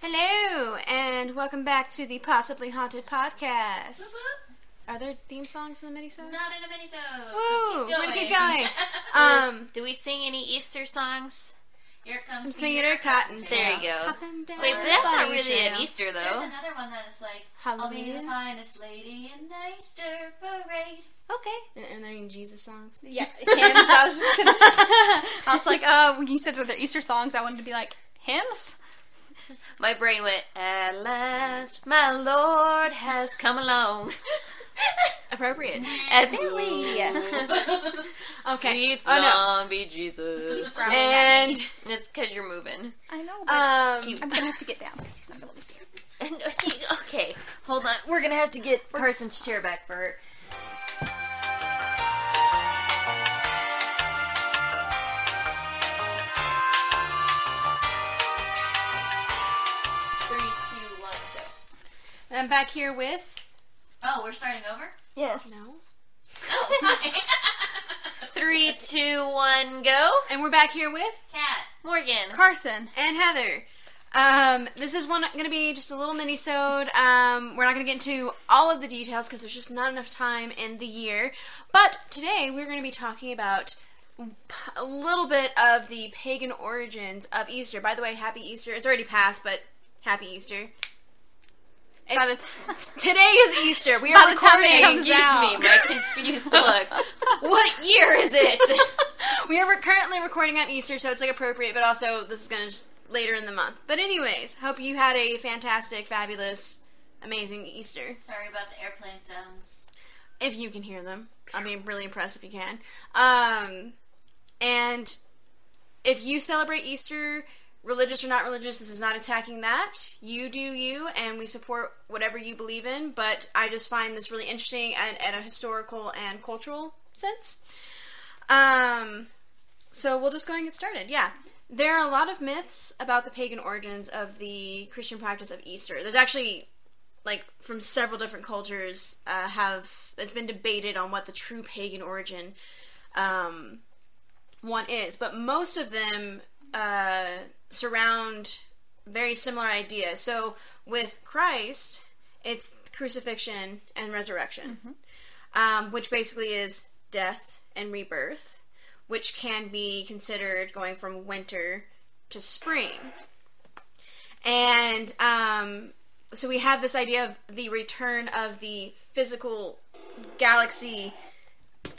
Hello, and welcome back to the Possibly Haunted podcast. Are there theme songs in the minisodes? Not in a minisode. Woo! So We're gonna keep going. going. Um, Do we sing any Easter songs? Here comes Peter Cotton. There you go. Hopping down Wait, but the that's not really an Easter though. There's another one that is like, I'll be the Hallelujah. finest lady in the Easter parade. Okay. And- And they're in Jesus songs. Yeah, hymns. I was just gonna. I was like, uh, when you said with the Easter songs, I wanted to be like hymns. My brain went, At last, my Lord has come along. Appropriate. That's Okay. Sweet Oh, no. zombie Jesus. growling at And It's because you're moving. I know, but um, I'm gonna have to get down because he's not gonna listen. And, okay, hold on. We're gonna have to get Carson's chair back for her. I'm back here with Oh, we're starting over? Yes. no, Oh, Three, two, one, go. and we're back here with Cat. Morgan. Carson. and Heather. Um, this is one going to be just a little mini-sode. Um, we're not going to get into all of the details because there's just not enough time in the year. But today we're going to be talking about a little bit of the pagan origins of Easter. By the way, Happy Easter. It's already passed, but Happy Easter. By the time Today is Easter. We By are the time it recording. comes Excuse out. me, my confused look. what year is it? We are currently recording on Easter, so it's like appropriate, but also this is going to later in the month. But anyways, hope you had a fantastic, fabulous, amazing Easter. Sorry about the airplane sounds. If you can hear them, I'll be really impressed if you can. Um, and if you celebrate Easter, religious or not religious, this is not attacking that. You do you, and we support whatever you believe in. But I just find this really interesting at, at a historical and cultural sense. Um, so we'll just go and get started. Yeah. There are a lot of myths about the pagan origins of the Christian practice of Easter. There's actually like from several different cultures uh, have it's been debated on what the true pagan origin um, one is, but most of them uh, surround very similar ideas. So with Christ, it's crucifixion and resurrection, um, which basically is death and rebirth, which can be considered going from winter to spring. And um, so we have this idea of the return of the physical galaxy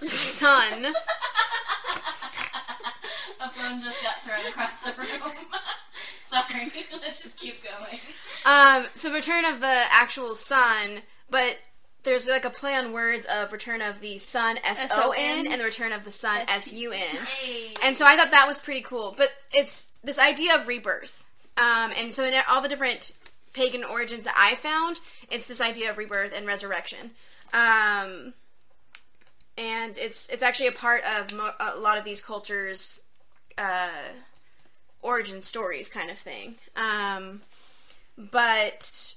sun. Just got thrown across the room. Sorry, let's just keep going. Um, so return of the actual sun, but there's like a play on words of return of the sun S O N and the return of the sun S U N. And so I thought that was pretty cool. But it's this idea of rebirth. Um, and so in all the different pagan origins that I found, it's this idea of rebirth and resurrection. Um, and it's it's actually a part of mo- a lot of these cultures' uh, origin stories, kind of thing. Um, but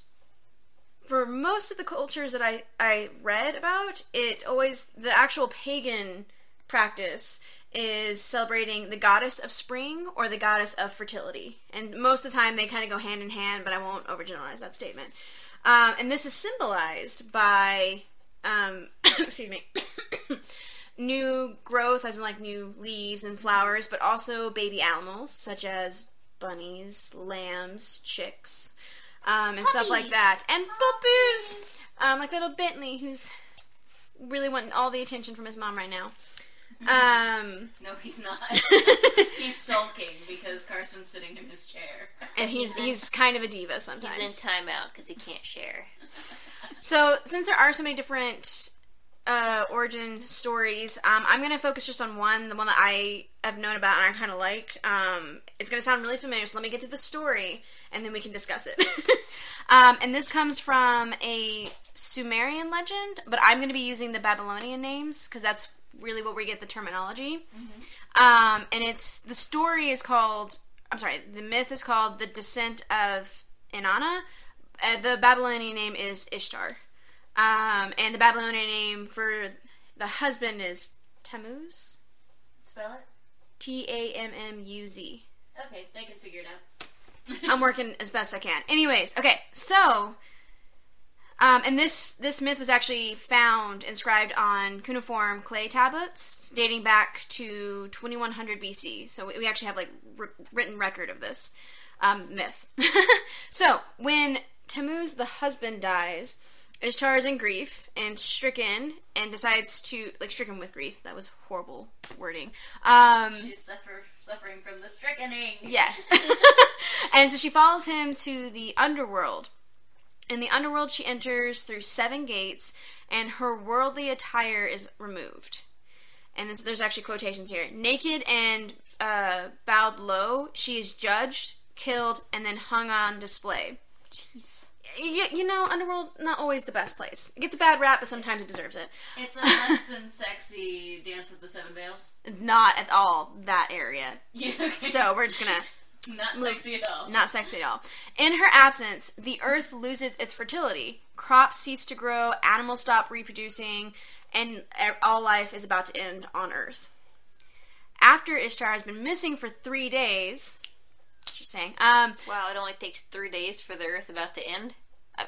for most of the cultures that I, I read about, it always the actual pagan practice is celebrating the goddess of spring or the goddess of fertility. And most of the time they kind of go hand in hand, but I won't overgeneralize that statement. Um, and this is symbolized by, um, excuse me, new growth, as in like new leaves and flowers, but also baby animals such as bunnies, lambs, chicks, um, and stuff like that. And puppies! Um, like little Bentley, who's really wanting all the attention from his mom right now. Um, No, he's not. he's sulking because Carson's sitting in his chair. and he's he's kind of a diva sometimes. He's in timeout because he can't share. So, since there are so many different uh, origin stories, um, I'm going to focus just on one, the one that I have known about and I kind of like. Um, it's going to sound really familiar, so let me get to the story and then we can discuss it. um, and this comes from a Sumerian legend, but I'm going to be using the Babylonian names because that's really what we get the terminology. Um, and it's the story is called. I'm sorry, the myth is called the Descent of Inanna. Uh, the Babylonian name is Ishtar, um, and the Babylonian name for the husband is Tammuz. Spell it. T A M M U Z. Okay, they can figure it out. I'm working as best I can. Anyways, okay, so um, and this this myth was actually found inscribed on cuneiform clay tablets dating back to 2100 BC. So we, we actually have like wr- written record of this um, myth. so when Tammuz, the husband, dies, Ishtar is in grief and stricken and decides to like stricken with grief. That was horrible wording. Um, She's suffer, suffering from the strickening. Yes. and so she follows him to the underworld. In the underworld, she enters through seven gates, and her worldly attire is removed. And this, there's actually quotations here. Naked and uh, bowed low, she is judged, killed, and then hung on display. Jeez. You, you know, underworld not always the best place. It gets a bad rap, but sometimes it deserves it. It's a less than sexy Dance with the Seven Veils. Not at all that area. Yeah. okay. So we're just gonna not sexy at all. Not sexy at all. In her absence, the earth loses its fertility. Crops cease to grow, animals stop reproducing, and all life is about to end on earth. After Ishtar has been missing for three days, she's saying, um, Wow, it only takes three days for the Earth about to end.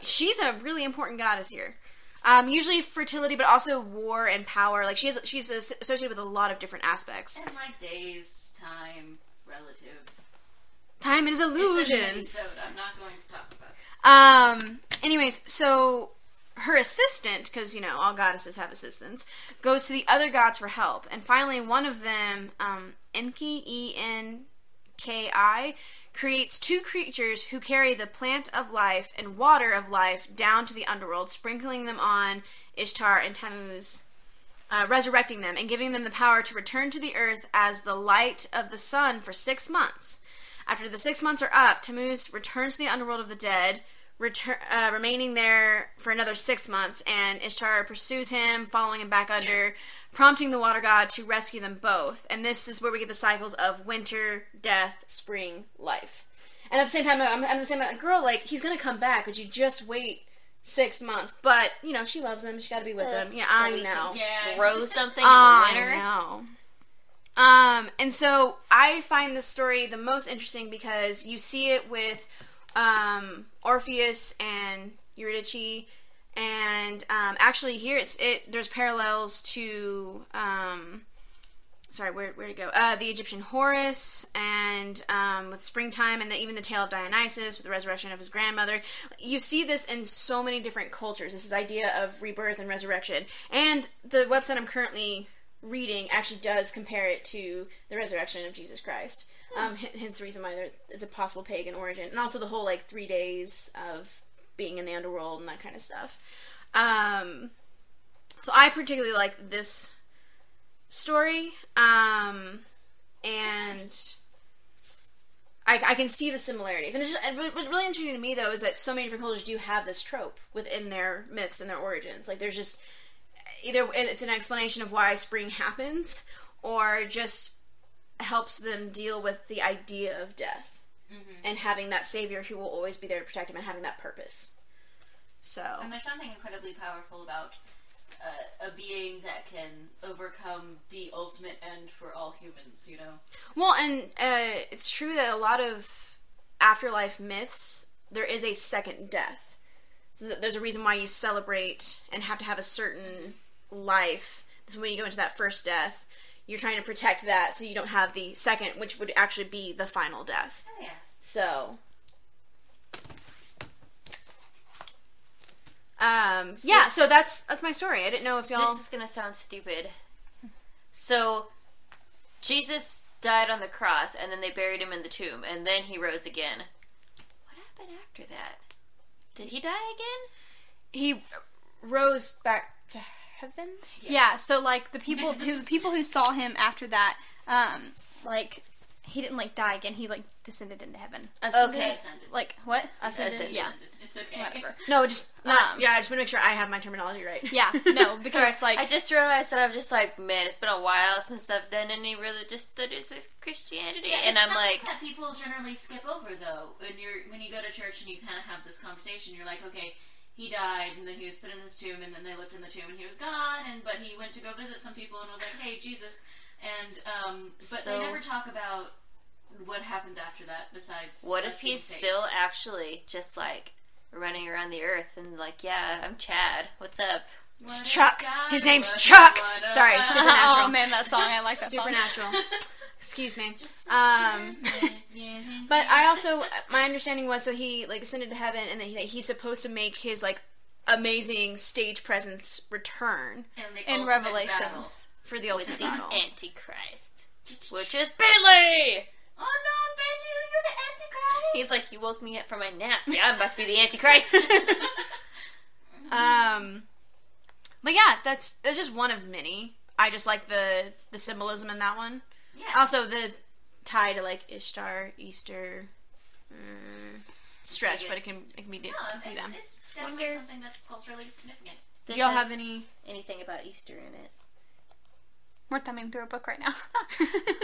She's a really important goddess here. Um, usually fertility, but also war and power. Like she's she's associated with a lot of different aspects. And like days, time, relative. Time is It's illusion. an episode. I'm not going to talk about. Um. Anyways, so her assistant, because you know all goddesses have assistants, goes to the other gods for help, and finally one of them, um, Enki, E N K I, creates two creatures who carry the plant of life and water of life down to the underworld, sprinkling them on Ishtar and Tammuz. Uh, resurrecting them and giving them the power to return to the earth as the light of the sun for six months. After the six months are up, Tammuz returns to the underworld of the dead, return, uh, remaining there for another six months, and Ishtar pursues him, following him back under, prompting the water god to rescue them both. And this is where we get the cycles of winter, death, spring, life. And at the same time, I'm, I'm the same like, girl, like, he's gonna come back. Would you just wait six months? But, you know, she loves him. She's gotta be with him. Yeah, so I know. Yeah. Grow something in the winter. I know. Um, and so I find this story the most interesting because you see it with um, Orpheus and Eurydice, and um, actually here it's it. There's parallels to um, sorry, where where to go? Uh, the Egyptian Horus, and um, with springtime, and the, even the tale of Dionysus with the resurrection of his grandmother. You see this in so many different cultures. This is idea of rebirth and resurrection, and the website I'm currently reading actually does compare it to the resurrection of Jesus Christ. Um, hence the reason why it's a possible pagan origin, and also the whole like three days of being in the underworld and that kind of stuff. Um, so I particularly like this story, um, and I, I can see the similarities. And it's just, and what's really interesting to me though is that so many different cultures do have this trope within their myths and their origins. Like there's just either it's an explanation of why spring happens, or just helps them deal with the idea of death and having that savior who will always be there to protect him and having that purpose. So And there's something incredibly powerful about uh, a being that can overcome the ultimate end for all humans. You know. Well, and uh, it's true that a lot of afterlife myths, there is a second death. So there's a reason why you celebrate and have to have a certain life. So when you go into that first death, you're trying to protect that so you don't have the second, which would actually be the final death. Oh yeah. So. Um, yeah, so that's that's my story. I didn't know if y'all. This is gonna sound stupid. So, Jesus died on the cross, and then they buried him in the tomb, and then he rose again. What happened after that? Did he die again? he rose back to heaven. Yeah, so like the people who the people who saw him after that, um, like he didn't like die again. He like descended into heaven. Ascended? Okay. Ascended. Like what? Ascended. Ascended. Yeah. It's okay. Whatever. No, just not, Um, yeah. I just want to make sure I have my terminology right. Yeah, no, because Sorry, like I just realized that I'm just like, man, it's been a while since I've done any religious studies with Christianity, Yeah, and it's I'm like, that people generally skip over though. When you're when you go to church and you kind of have this conversation, you're like, okay, he died, and then he was put in this tomb, and then they looked in the tomb, and he was gone, and but he went to go visit some people and was like, hey, Jesus, and um, but So- they never talk about what happens after that besides What if he's saved? still actually just like running around the earth and like, yeah, I'm Chad. What's up? It's What Chuck. His name's Chuck. Sorry. Supernatural. oh man, that song I like that song. Supernatural. Excuse me. Um, but I also my understanding was so he like ascended to heaven and that he, he's supposed to make his like amazing stage presence return In Revelations. for the ultimate the battle. Antichrist, which is Billy. Oh no, Benny, you're the Antichrist. He's like, you woke me up from my nap. Yeah, I'm about to be the Antichrist. Um, but yeah, that's that's just one of many. I just like the the symbolism in that one. Yeah. Also, the tie to like Ishtar, Easter, mm, stretch, Dig but it can it can be, di- no, can be it's, done. it's definitely Wonder- something that's culturally significant. Do y'all have any? anything about Easter in it? We're thumbing through a book right now.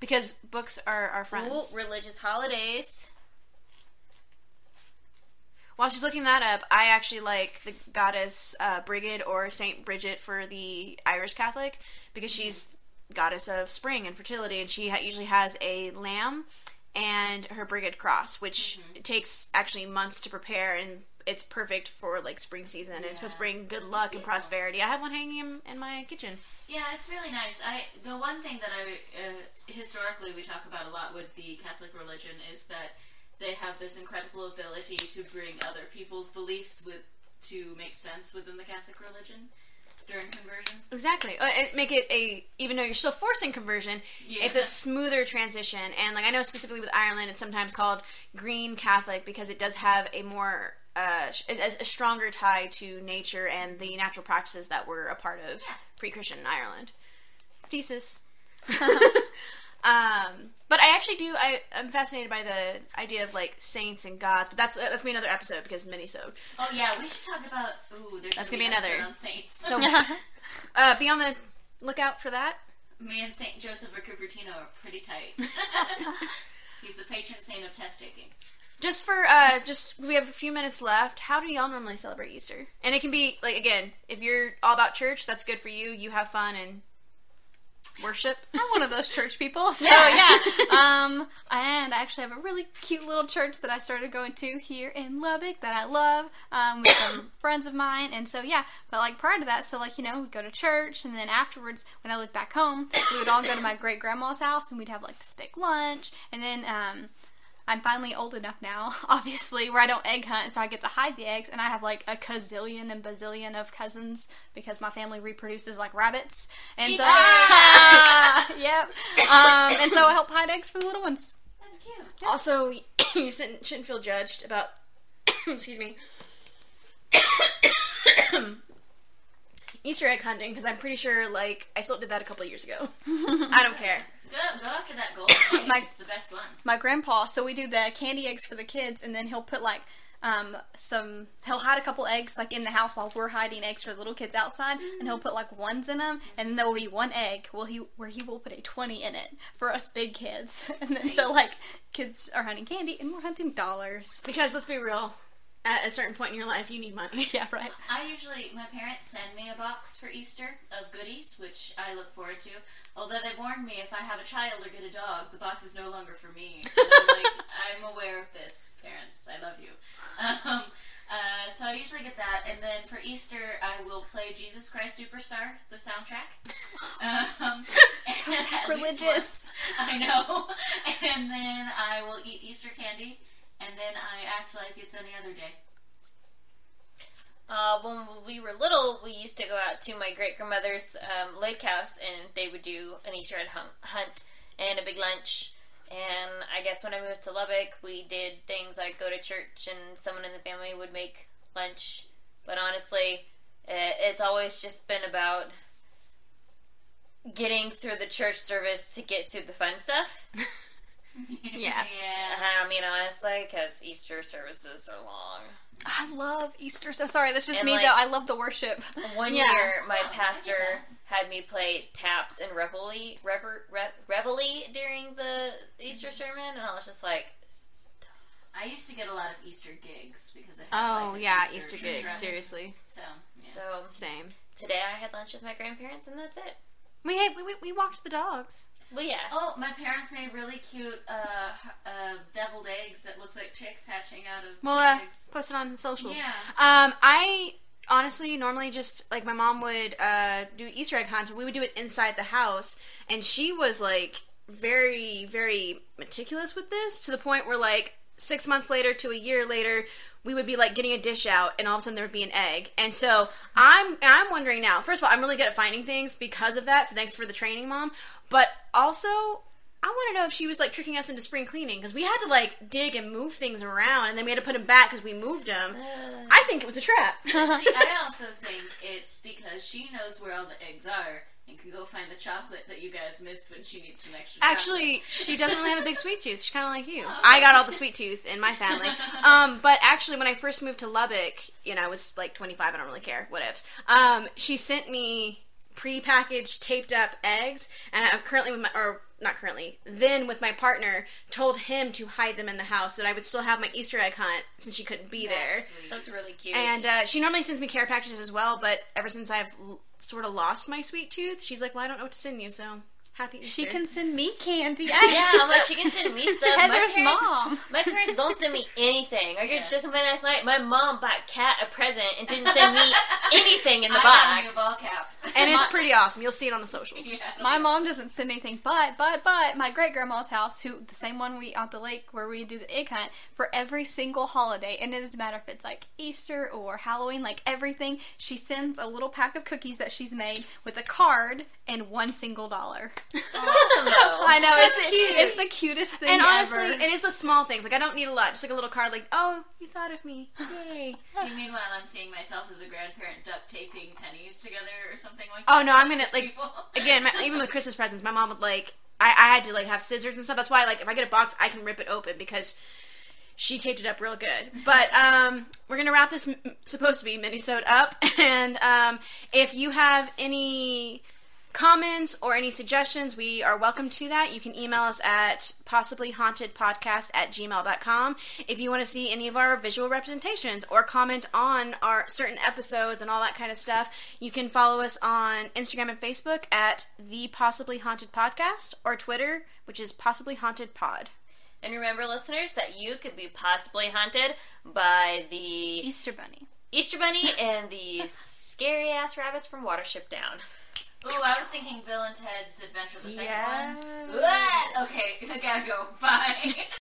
Because books are our Ooh, friends. religious holidays. While she's looking that up, I actually like the goddess uh, Brigid or Saint Bridget for the Irish Catholic because she's goddess of spring and fertility, and she ha- usually has a lamb and her Brigid cross, which it takes actually months to prepare, and it's perfect for like spring season. and It's supposed to bring good luck and prosperity. I have one hanging in, in my kitchen. Yeah, it's really nice. I the one thing that I uh, historically we talk about a lot with the Catholic religion is that they have this incredible ability to bring other people's beliefs with to make sense within the Catholic religion during conversion. Exactly. Uh, make it a even though you're still forcing conversion, Yeah. it's a smoother transition. And like I know specifically with Ireland, it's sometimes called Green Catholic because it does have a more uh, sh- a, a stronger tie to nature and the natural practices that were a part of Yeah. pre-Christian Ireland. Thesis. um, but I actually do. I, I'm fascinated by the idea of like saints and gods. But that's that's me another episode because minisode. Oh yeah, we should talk about. Ooh, there's That's gonna gonna be another. on saints. So uh, be on the lookout for that. me and Saint Joseph of Cupertino are pretty tight. He's the patron saint of test taking. Just for uh just we have a few minutes left. How do y'all normally celebrate Easter? And it can be like again, if you're all about church, that's good for you. You have fun and worship. I'm one of those church people, so Yeah. yeah. Um, and I actually have a really cute little church that I started going to here in Lubbock that I love um, with some friends of mine. And so yeah, but like prior to that, so like you know, we'd go to church, and then afterwards, when I lived back home, we would all go to my great grandma's house, and we'd have like this big lunch, and then um. I'm finally old enough now, obviously, where I don't egg hunt, so I get to hide the eggs, and I have like a gazillion and bazillion of cousins because my family reproduces like rabbits, and so yep. Um, and so I help hide eggs for the little ones. That's cute. Also, you shouldn't, shouldn't feel judged about excuse me. Easter egg hunting because I'm pretty sure like I still did that a couple years ago. I don't care. Go, go after that gold. My- it's the best one. My grandpa, so we do the candy eggs for the kids, and then he'll put like um, some. He'll hide a couple eggs like in the house while we're hiding eggs for the little kids outside, and he'll put like ones in them, and then there will be one egg. Well, he where he will put a twenty in it for us big kids, and then so like kids are hunting candy, and we're hunting dollars. Because let's be real, at a certain point in your life, you need money. Yeah, right. I usually, my parents send me a box for Easter of goodies, which I look forward to. Although they warned me if I have a child or get a dog, the box is no longer for me. I'm like, I'm aware of this, parents. I love you. Um, uh, so I usually get that, and then for Easter, I will play Jesus Christ Superstar, the soundtrack. Um, Religious. I know. And then I will eat Easter candy, and then I act like it's any other day. Uh, when we were little, we used to go out to my great grandmother's um, lake house, and they would do an Easter egg hunt, and a big lunch. And I guess when I moved to Lubbock, we did things like go to church, and someone in the family would make lunch. But honestly, it, it's always just been about getting through the church service to get to the fun stuff. Yeah. yeah. I mean, honestly, because Easter services are long. I love Easter. So sorry, that's just And, me like- though. I love the worship. One Yeah. year, my Oh, pastor had me play taps and reveille, rever, re, reveille during the Easter sermon, and I was just like, "Stop." I used to get a lot of Easter gigs because I had Oh like, yeah, Easter, Easter gigs. run. Seriously, So, yeah. So same. today I had lunch with my grandparents, and that's it. We, we we walked the dogs. Well, yeah. Oh, my parents made really cute uh, uh, deviled eggs that looks like chicks hatching out of We'll uh, eggs. post it on socials. Yeah. Um, I honestly normally just like my mom would uh, do Easter egg hunts, but we would do it inside the house, and she was like very, very meticulous with this to the point where like six months later to a year later. We would be like getting a dish out, and all of a sudden there would be an egg. And so I'm I'm wondering now. First of all, I'm really good at finding things because of that. So thanks for the training, mom. But also, I want to know if she was like tricking us into spring cleaning because we had to like dig and move things around, and then we had to put them back because we moved them. I think it was a trap. See, I also think it's because she knows where all the eggs are and can go find the chocolate that you guys missed when she needs some extra. chocolate. Actually, she doesn't really have a big sweet tooth. She's kind of like you. I got all the sweet tooth in my family. Um, but actually, when I first moved to Lubbock, you know, I was like 25. I don't really care. Whatevs. Um, she sent me pre-packaged, taped up eggs, and I'm currently with my or not currently. Then with my partner, told him to hide them in the house so that I would still have my Easter egg hunt since she couldn't be there. That's sweet. That's really cute. And uh, she normally sends me care packages as well, but ever since I've l- sort of lost my sweet tooth, she's like, "Well, I don't know what to send you." So happy Easter. She can send me candy. yeah, I'm like, she can send me stuff. my parents, mom. My parents don't send me anything. I Yeah. get just come in last night. My mom bought Kat a present and didn't send me anything in the I got a new box. ball cap. and it's pretty awesome. You'll see it on the socials. Yeah. My mom doesn't send anything, but but but my great grandma's house, who the same one we at the lake where we do the egg hunt for every single holiday, and it doesn't matter if it's like Easter or Halloween, like everything. She sends a little pack of cookies that she's made with a card and one single dollar. Awesome though. I know So it's cute. it's the cutest thing And honestly, ever. it is the small things. Like I don't need a lot. Just like a little card. Like, oh, you thought of me. Yay. See, meanwhile, I'm seeing myself as a grandparent duct taping pennies together or something like Oh that. no, I'm gonna like again. My, even with Christmas presents, my mom would like. I, I had to like have scissors and stuff. That's why like if I get a box, I can rip it open because she taped it up real good. But um, we're gonna wrap this m- supposed to be minisode up, and um, if you have any comments or any suggestions, we are welcome to that. You can email us at possiblyhauntedpodcast at gmail.com. If you want to see any of our visual representations or comment on our certain episodes and all that kind of stuff, you can follow us on Instagram and Facebook at the Possibly Haunted Podcast or Twitter, which is Possibly Haunted Pod. And remember, listeners, that you could be possibly haunted by the Easter bunny. Easter Bunny and the scary ass rabbits from Watership Down. Ooh, I was thinking Bill and Ted's Adventure, the second one. Ugh! Okay, I gotta go. Bye.